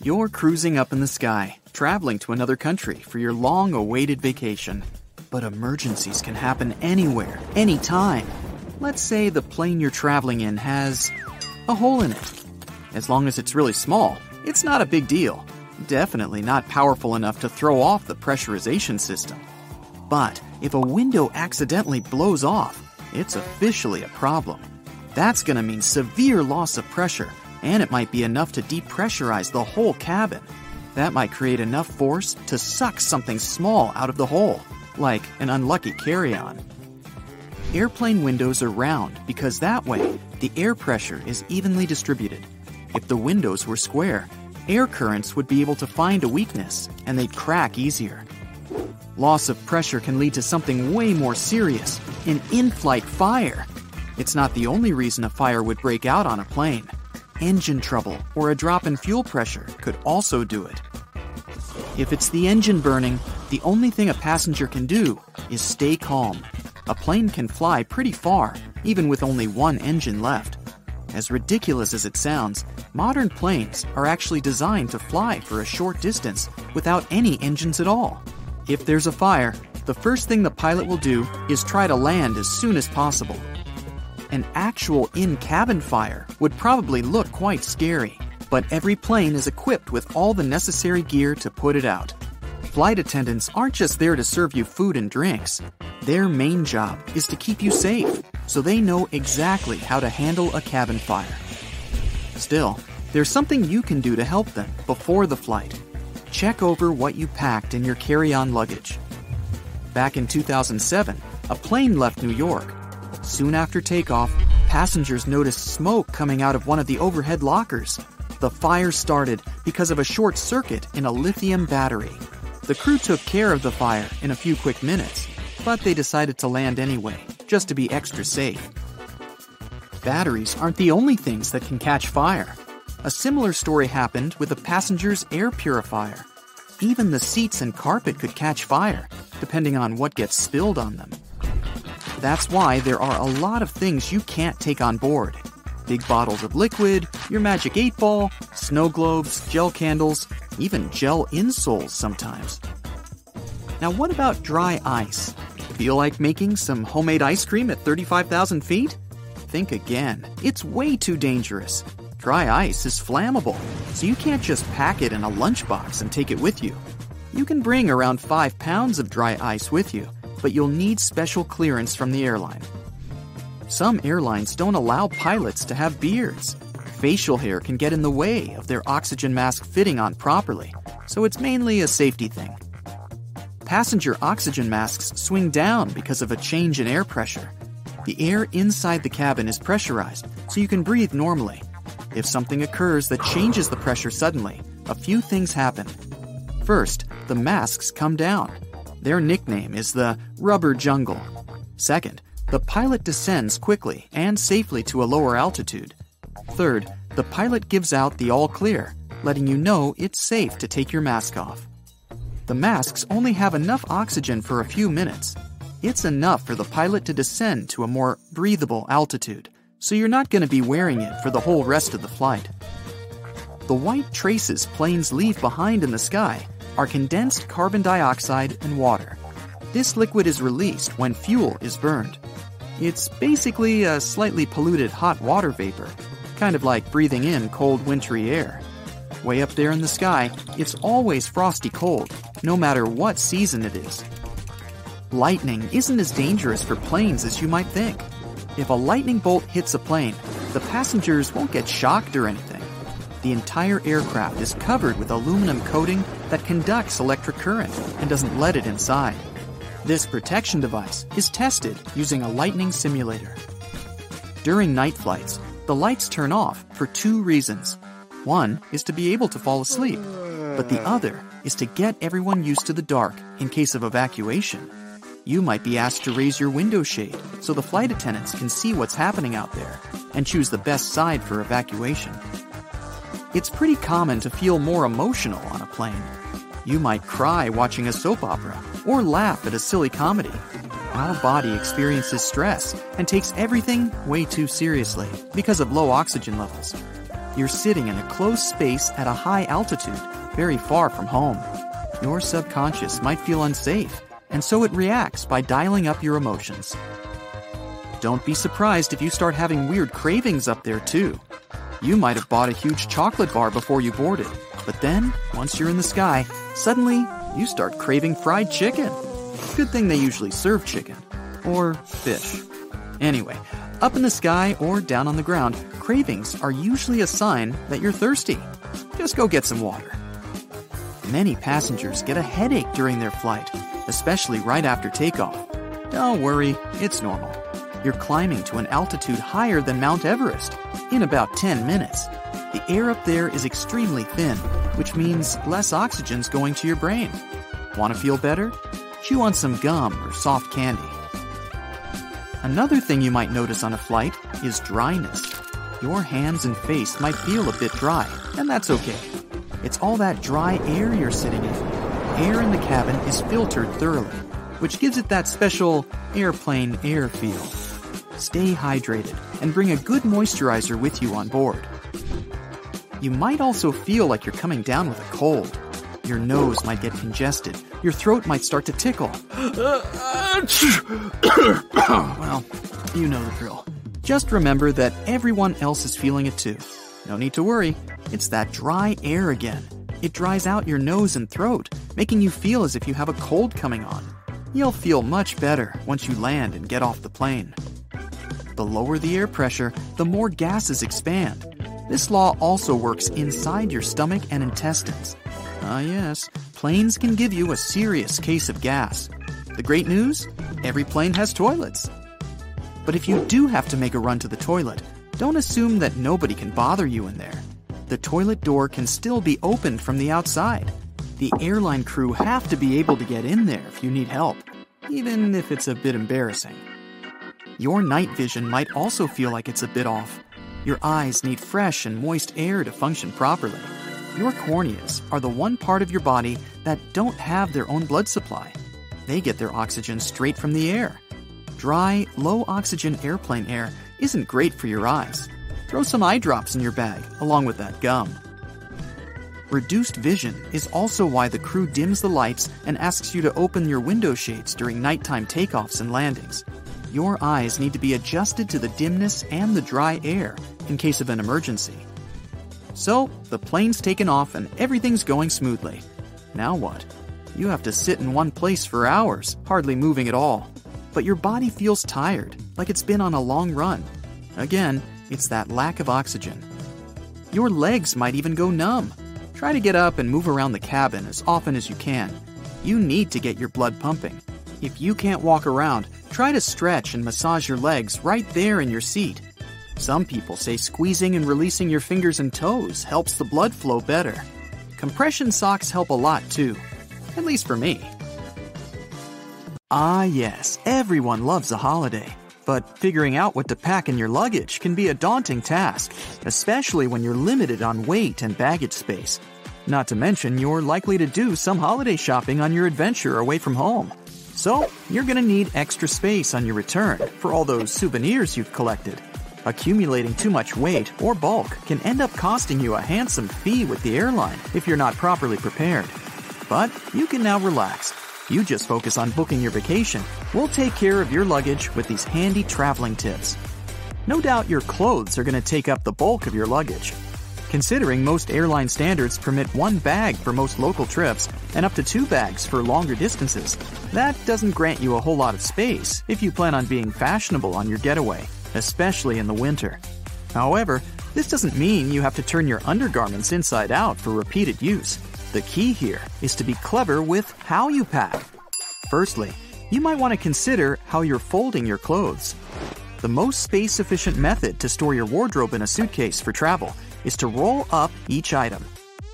You're cruising up in the sky, traveling to another country for your long awaited vacation. But emergencies can happen anywhere, anytime. Let's say the plane you're traveling in has a hole in it. As long as it's really small, it's not a big deal. Definitely not powerful enough to throw off the pressurization system. But if a window accidentally blows off, it's officially a problem. That's going to mean severe loss of pressure, and it might be enough to depressurize the whole cabin. That might create enough force to suck something small out of the hole, like an unlucky carry on. Airplane windows are round because that way the air pressure is evenly distributed. If the windows were square, air currents would be able to find a weakness and they'd crack easier. Loss of pressure can lead to something way more serious an in flight fire. It's not the only reason a fire would break out on a plane. Engine trouble or a drop in fuel pressure could also do it. If it's the engine burning, the only thing a passenger can do is stay calm. A plane can fly pretty far, even with only one engine left. As ridiculous as it sounds, modern planes are actually designed to fly for a short distance without any engines at all. If there's a fire, the first thing the pilot will do is try to land as soon as possible. An actual in cabin fire would probably look quite scary, but every plane is equipped with all the necessary gear to put it out. Flight attendants aren't just there to serve you food and drinks. Their main job is to keep you safe, so they know exactly how to handle a cabin fire. Still, there's something you can do to help them before the flight. Check over what you packed in your carry on luggage. Back in 2007, a plane left New York. Soon after takeoff, passengers noticed smoke coming out of one of the overhead lockers. The fire started because of a short circuit in a lithium battery. The crew took care of the fire in a few quick minutes, but they decided to land anyway, just to be extra safe. Batteries aren't the only things that can catch fire. A similar story happened with a passenger's air purifier. Even the seats and carpet could catch fire, depending on what gets spilled on them. That's why there are a lot of things you can't take on board big bottles of liquid, your magic 8 ball, snow globes, gel candles, even gel insoles sometimes. Now, what about dry ice? Feel like making some homemade ice cream at 35,000 feet? Think again. It's way too dangerous. Dry ice is flammable, so you can't just pack it in a lunchbox and take it with you. You can bring around 5 pounds of dry ice with you, but you'll need special clearance from the airline. Some airlines don't allow pilots to have beards. Facial hair can get in the way of their oxygen mask fitting on properly, so it's mainly a safety thing. Passenger oxygen masks swing down because of a change in air pressure. The air inside the cabin is pressurized, so you can breathe normally. If something occurs that changes the pressure suddenly, a few things happen. First, the masks come down. Their nickname is the rubber jungle. Second, the pilot descends quickly and safely to a lower altitude. Third, the pilot gives out the all clear, letting you know it's safe to take your mask off. The masks only have enough oxygen for a few minutes. It's enough for the pilot to descend to a more breathable altitude, so you're not going to be wearing it for the whole rest of the flight. The white traces planes leave behind in the sky are condensed carbon dioxide and water. This liquid is released when fuel is burned. It's basically a slightly polluted hot water vapor, kind of like breathing in cold wintry air. Way up there in the sky, it's always frosty cold, no matter what season it is. Lightning isn't as dangerous for planes as you might think. If a lightning bolt hits a plane, the passengers won't get shocked or anything. The entire aircraft is covered with aluminum coating that conducts electric current and doesn't let it inside. This protection device is tested using a lightning simulator. During night flights, the lights turn off for two reasons. One is to be able to fall asleep, but the other is to get everyone used to the dark in case of evacuation. You might be asked to raise your window shade so the flight attendants can see what's happening out there and choose the best side for evacuation. It's pretty common to feel more emotional on a plane. You might cry watching a soap opera or laugh at a silly comedy. Our body experiences stress and takes everything way too seriously because of low oxygen levels. You're sitting in a closed space at a high altitude, very far from home. Your subconscious might feel unsafe, and so it reacts by dialing up your emotions. Don't be surprised if you start having weird cravings up there, too. You might have bought a huge chocolate bar before you boarded, but then, once you're in the sky, suddenly you start craving fried chicken. Good thing they usually serve chicken. Or fish. Anyway, up in the sky or down on the ground, cravings are usually a sign that you're thirsty. Just go get some water. Many passengers get a headache during their flight, especially right after takeoff. Don't worry, it's normal. You're climbing to an altitude higher than Mount Everest in about 10 minutes. The air up there is extremely thin, which means less oxygen's going to your brain. Want to feel better? Chew on some gum or soft candy. Another thing you might notice on a flight is dryness. Your hands and face might feel a bit dry, and that's okay. It's all that dry air you're sitting in. Air in the cabin is filtered thoroughly, which gives it that special airplane air feel. Stay hydrated and bring a good moisturizer with you on board. You might also feel like you're coming down with a cold. Your nose might get congested. Your throat might start to tickle. well, you know the drill. Just remember that everyone else is feeling it too. No need to worry. It's that dry air again. It dries out your nose and throat, making you feel as if you have a cold coming on. You'll feel much better once you land and get off the plane. The lower the air pressure, the more gases expand. This law also works inside your stomach and intestines. Ah, yes, planes can give you a serious case of gas. The great news? Every plane has toilets. But if you do have to make a run to the toilet, don't assume that nobody can bother you in there. The toilet door can still be opened from the outside. The airline crew have to be able to get in there if you need help, even if it's a bit embarrassing. Your night vision might also feel like it's a bit off. Your eyes need fresh and moist air to function properly. Your corneas are the one part of your body that don't have their own blood supply. They get their oxygen straight from the air. Dry, low oxygen airplane air isn't great for your eyes. Throw some eye drops in your bag, along with that gum. Reduced vision is also why the crew dims the lights and asks you to open your window shades during nighttime takeoffs and landings. Your eyes need to be adjusted to the dimness and the dry air in case of an emergency. So, the plane's taken off and everything's going smoothly. Now what? You have to sit in one place for hours, hardly moving at all. But your body feels tired, like it's been on a long run. Again, it's that lack of oxygen. Your legs might even go numb. Try to get up and move around the cabin as often as you can. You need to get your blood pumping. If you can't walk around, try to stretch and massage your legs right there in your seat. Some people say squeezing and releasing your fingers and toes helps the blood flow better. Compression socks help a lot too, at least for me. Ah, yes, everyone loves a holiday. But figuring out what to pack in your luggage can be a daunting task, especially when you're limited on weight and baggage space. Not to mention, you're likely to do some holiday shopping on your adventure away from home. So, you're gonna need extra space on your return for all those souvenirs you've collected. Accumulating too much weight or bulk can end up costing you a handsome fee with the airline if you're not properly prepared. But you can now relax. You just focus on booking your vacation. We'll take care of your luggage with these handy traveling tips. No doubt your clothes are going to take up the bulk of your luggage. Considering most airline standards permit one bag for most local trips and up to two bags for longer distances, that doesn't grant you a whole lot of space if you plan on being fashionable on your getaway especially in the winter. However, this doesn't mean you have to turn your undergarments inside out for repeated use. The key here is to be clever with how you pack. Firstly, you might want to consider how you're folding your clothes. The most space efficient method to store your wardrobe in a suitcase for travel is to roll up each item.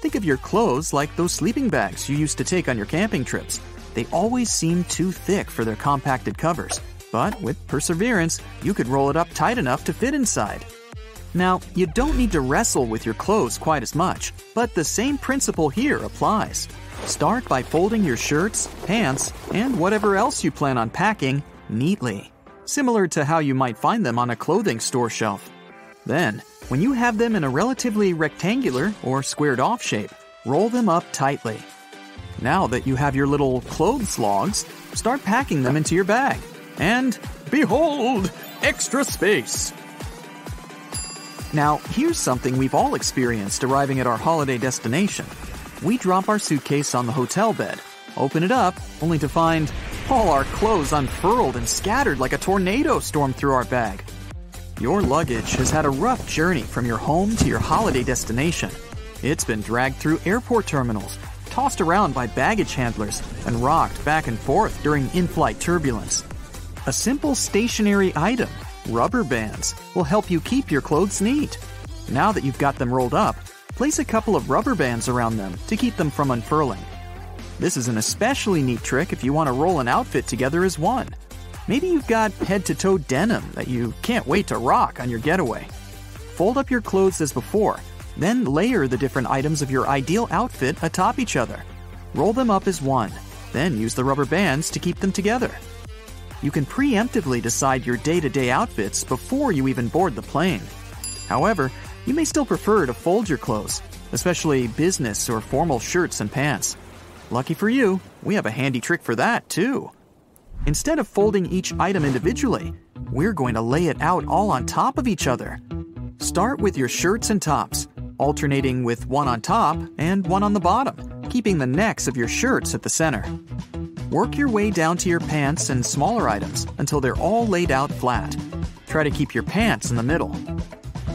Think of your clothes like those sleeping bags you used to take on your camping trips. They always seem too thick for their compacted covers, but with perseverance, you could roll it up tight enough to fit inside. Now, you don't need to wrestle with your clothes quite as much, but the same principle here applies. Start by folding your shirts, pants, and whatever else you plan on packing neatly, similar to how you might find them on a clothing store shelf. Then, when you have them in a relatively rectangular or squared off shape, roll them up tightly. Now that you have your little clothes logs, start packing them into your bag. And behold, extra space! Now, here's something we've all experienced arriving at our holiday destination. We drop our suitcase on the hotel bed, open it up, only to find all our clothes unfurled and scattered like a tornado stormed through our bag. Your luggage has had a rough journey from your home to your holiday destination. It's been dragged through airport terminals, tossed around by baggage handlers, and rocked back and forth during in flight turbulence. A simple stationary item, rubber bands, will help you keep your clothes neat. Now that you've got them rolled up, place a couple of rubber bands around them to keep them from unfurling. This is an especially neat trick if you want to roll an outfit together as one. Maybe you've got head to toe denim that you can't wait to rock on your getaway. Fold up your clothes as before, then layer the different items of your ideal outfit atop each other. Roll them up as one, then use the rubber bands to keep them together. You can preemptively decide your day to day outfits before you even board the plane. However, you may still prefer to fold your clothes, especially business or formal shirts and pants. Lucky for you, we have a handy trick for that too. Instead of folding each item individually, we're going to lay it out all on top of each other. Start with your shirts and tops, alternating with one on top and one on the bottom, keeping the necks of your shirts at the center. Work your way down to your pants and smaller items until they're all laid out flat. Try to keep your pants in the middle.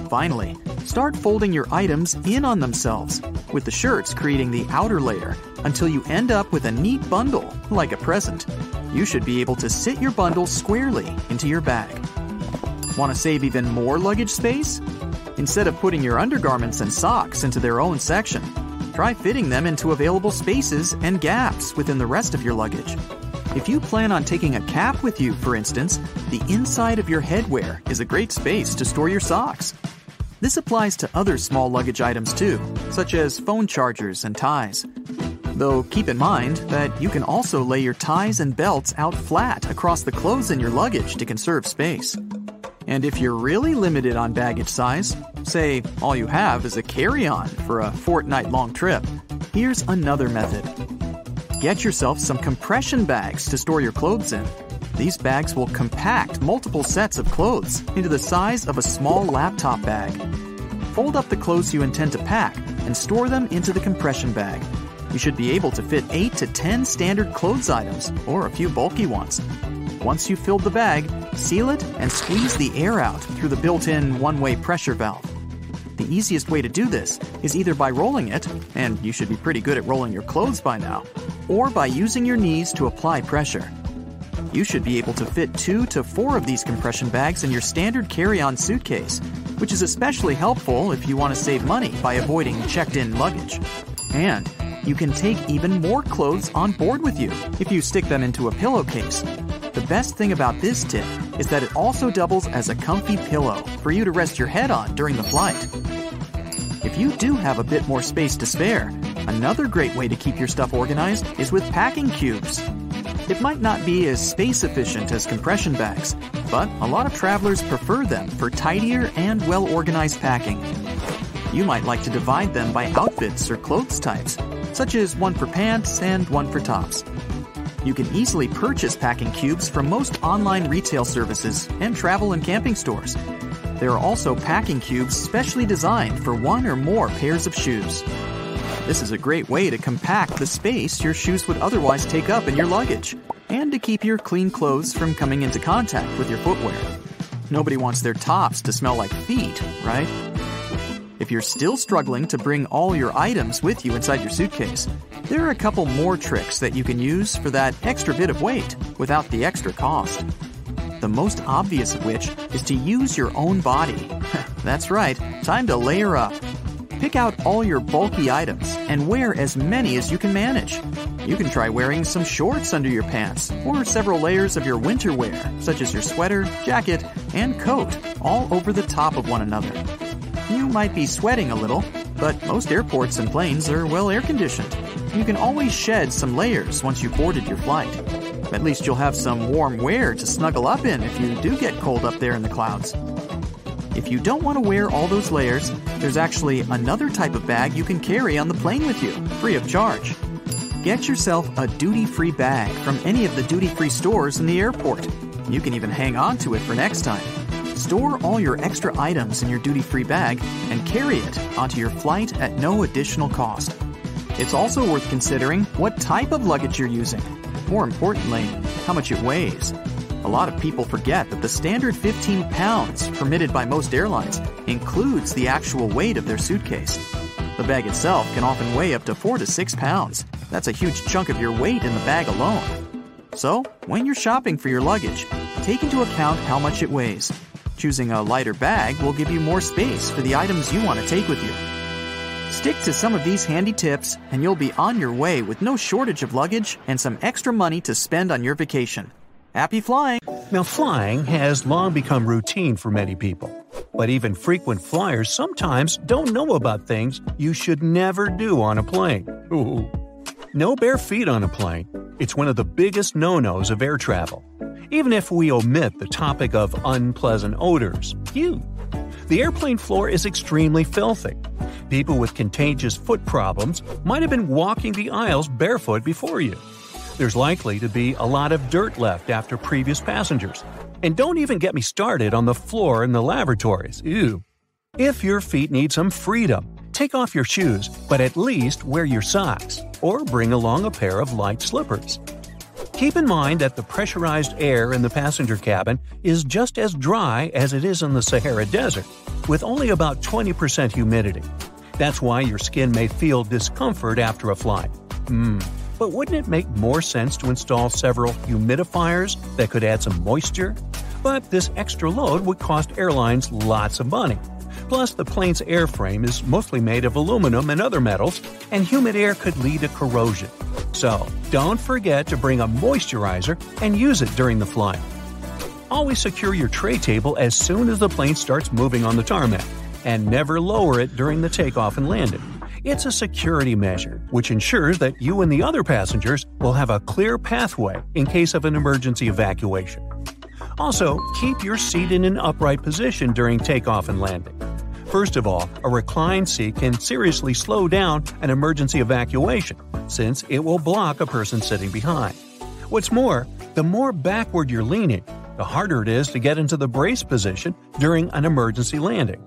Finally, start folding your items in on themselves, with the shirts creating the outer layer until you end up with a neat bundle, like a present. You should be able to sit your bundle squarely into your bag. Want to save even more luggage space? Instead of putting your undergarments and socks into their own section, try fitting them into available spaces and gaps within the rest of your luggage. If you plan on taking a cap with you, for instance, the inside of your headwear is a great space to store your socks. This applies to other small luggage items too, such as phone chargers and ties. Though keep in mind that you can also lay your ties and belts out flat across the clothes in your luggage to conserve space. And if you're really limited on baggage size, say all you have is a carry on for a fortnight long trip, here's another method. Get yourself some compression bags to store your clothes in. These bags will compact multiple sets of clothes into the size of a small laptop bag. Fold up the clothes you intend to pack and store them into the compression bag. You should be able to fit 8 to 10 standard clothes items or a few bulky ones. Once you've filled the bag, seal it and squeeze the air out through the built in one way pressure valve. The easiest way to do this is either by rolling it, and you should be pretty good at rolling your clothes by now, or by using your knees to apply pressure. You should be able to fit two to four of these compression bags in your standard carry on suitcase, which is especially helpful if you want to save money by avoiding checked in luggage. And you can take even more clothes on board with you if you stick them into a pillowcase. The best thing about this tip is that it also doubles as a comfy pillow for you to rest your head on during the flight. If you do have a bit more space to spare, another great way to keep your stuff organized is with packing cubes. It might not be as space efficient as compression bags, but a lot of travelers prefer them for tidier and well organized packing. You might like to divide them by outfits or clothes types, such as one for pants and one for tops. You can easily purchase packing cubes from most online retail services and travel and camping stores. There are also packing cubes specially designed for one or more pairs of shoes. This is a great way to compact the space your shoes would otherwise take up in your luggage, and to keep your clean clothes from coming into contact with your footwear. Nobody wants their tops to smell like feet, right? If you're still struggling to bring all your items with you inside your suitcase, there are a couple more tricks that you can use for that extra bit of weight without the extra cost. The most obvious of which is to use your own body. That's right, time to layer up. Pick out all your bulky items and wear as many as you can manage. You can try wearing some shorts under your pants or several layers of your winter wear, such as your sweater, jacket, and coat, all over the top of one another. Might be sweating a little, but most airports and planes are well air conditioned. You can always shed some layers once you've boarded your flight. At least you'll have some warm wear to snuggle up in if you do get cold up there in the clouds. If you don't want to wear all those layers, there's actually another type of bag you can carry on the plane with you, free of charge. Get yourself a duty free bag from any of the duty free stores in the airport. You can even hang on to it for next time. Store all your extra items in your duty free bag and carry it onto your flight at no additional cost. It's also worth considering what type of luggage you're using. More importantly, how much it weighs. A lot of people forget that the standard 15 pounds permitted by most airlines includes the actual weight of their suitcase. The bag itself can often weigh up to 4 to 6 pounds. That's a huge chunk of your weight in the bag alone. So, when you're shopping for your luggage, take into account how much it weighs. Choosing a lighter bag will give you more space for the items you want to take with you. Stick to some of these handy tips, and you'll be on your way with no shortage of luggage and some extra money to spend on your vacation. Happy flying! Now, flying has long become routine for many people. But even frequent flyers sometimes don't know about things you should never do on a plane. Ooh. No bare feet on a plane. It's one of the biggest no nos of air travel. Even if we omit the topic of unpleasant odors, phew. The airplane floor is extremely filthy. People with contagious foot problems might have been walking the aisles barefoot before you. There's likely to be a lot of dirt left after previous passengers. And don't even get me started on the floor in the lavatories. Ew. If your feet need some freedom, take off your shoes, but at least wear your socks, or bring along a pair of light slippers. Keep in mind that the pressurized air in the passenger cabin is just as dry as it is in the Sahara Desert, with only about 20% humidity. That's why your skin may feel discomfort after a flight. Hmm. But wouldn't it make more sense to install several humidifiers that could add some moisture? But this extra load would cost airlines lots of money. Plus, the plane's airframe is mostly made of aluminum and other metals, and humid air could lead to corrosion. So, don't forget to bring a moisturizer and use it during the flight. Always secure your tray table as soon as the plane starts moving on the tarmac, and never lower it during the takeoff and landing. It's a security measure which ensures that you and the other passengers will have a clear pathway in case of an emergency evacuation. Also, keep your seat in an upright position during takeoff and landing. First of all, a reclined seat can seriously slow down an emergency evacuation, since it will block a person sitting behind. What's more, the more backward you're leaning, the harder it is to get into the brace position during an emergency landing.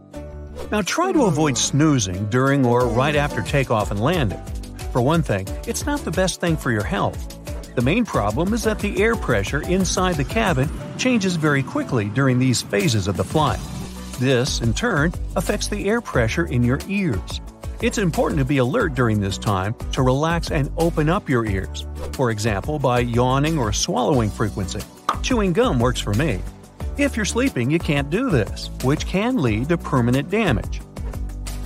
Now try to avoid snoozing during or right after takeoff and landing. For one thing, it's not the best thing for your health. The main problem is that the air pressure inside the cabin changes very quickly during these phases of the flight. This, in turn, affects the air pressure in your ears. It's important to be alert during this time to relax and open up your ears, for example, by yawning or swallowing frequency. Chewing gum works for me. If you're sleeping, you can't do this, which can lead to permanent damage.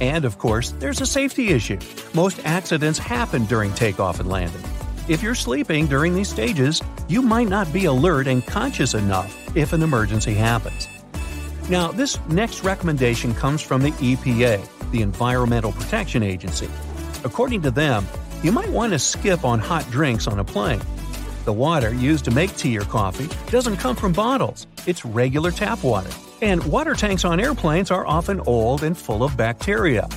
And of course, there's a safety issue. Most accidents happen during takeoff and landing. If you're sleeping during these stages, you might not be alert and conscious enough if an emergency happens. Now, this next recommendation comes from the EPA, the Environmental Protection Agency. According to them, you might want to skip on hot drinks on a plane. The water used to make tea or coffee doesn't come from bottles, it's regular tap water. And water tanks on airplanes are often old and full of bacteria.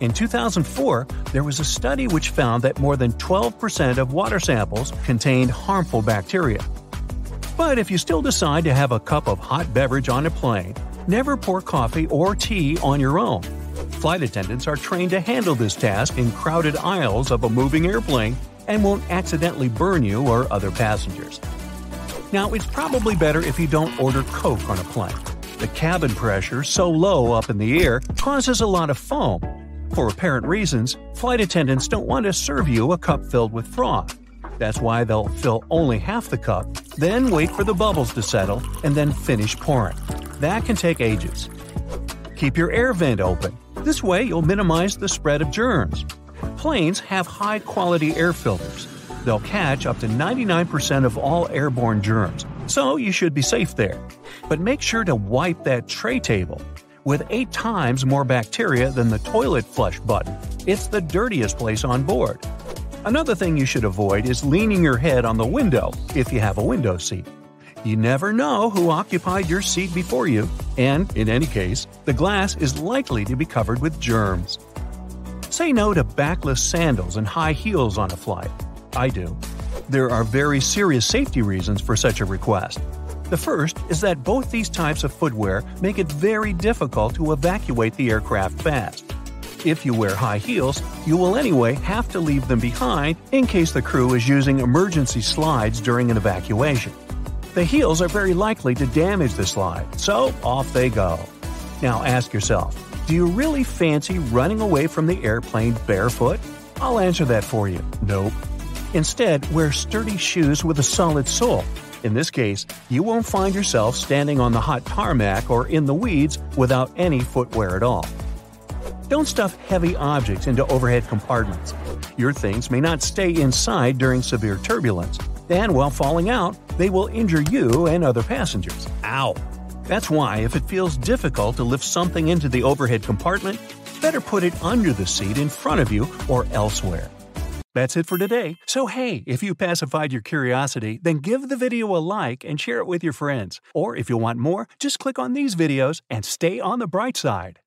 In 2004, there was a study which found that more than 12% of water samples contained harmful bacteria. But if you still decide to have a cup of hot beverage on a plane, never pour coffee or tea on your own. Flight attendants are trained to handle this task in crowded aisles of a moving airplane and won't accidentally burn you or other passengers. Now, it's probably better if you don't order Coke on a plane. The cabin pressure, so low up in the air, causes a lot of foam. For apparent reasons, flight attendants don't want to serve you a cup filled with froth. That's why they'll fill only half the cup, then wait for the bubbles to settle, and then finish pouring. That can take ages. Keep your air vent open. This way, you'll minimize the spread of germs. Planes have high quality air filters. They'll catch up to 99% of all airborne germs, so you should be safe there. But make sure to wipe that tray table. With eight times more bacteria than the toilet flush button, it's the dirtiest place on board. Another thing you should avoid is leaning your head on the window if you have a window seat. You never know who occupied your seat before you, and in any case, the glass is likely to be covered with germs. Say no to backless sandals and high heels on a flight. I do. There are very serious safety reasons for such a request. The first is that both these types of footwear make it very difficult to evacuate the aircraft fast. If you wear high heels, you will anyway have to leave them behind in case the crew is using emergency slides during an evacuation. The heels are very likely to damage the slide, so off they go. Now ask yourself, do you really fancy running away from the airplane barefoot? I'll answer that for you. Nope. Instead, wear sturdy shoes with a solid sole. In this case, you won't find yourself standing on the hot tarmac or in the weeds without any footwear at all. Don't stuff heavy objects into overhead compartments. Your things may not stay inside during severe turbulence, and while falling out, they will injure you and other passengers. Ow! That's why, if it feels difficult to lift something into the overhead compartment, better put it under the seat in front of you or elsewhere. That's it for today. So, hey, if you pacified your curiosity, then give the video a like and share it with your friends. Or if you want more, just click on these videos and stay on the bright side.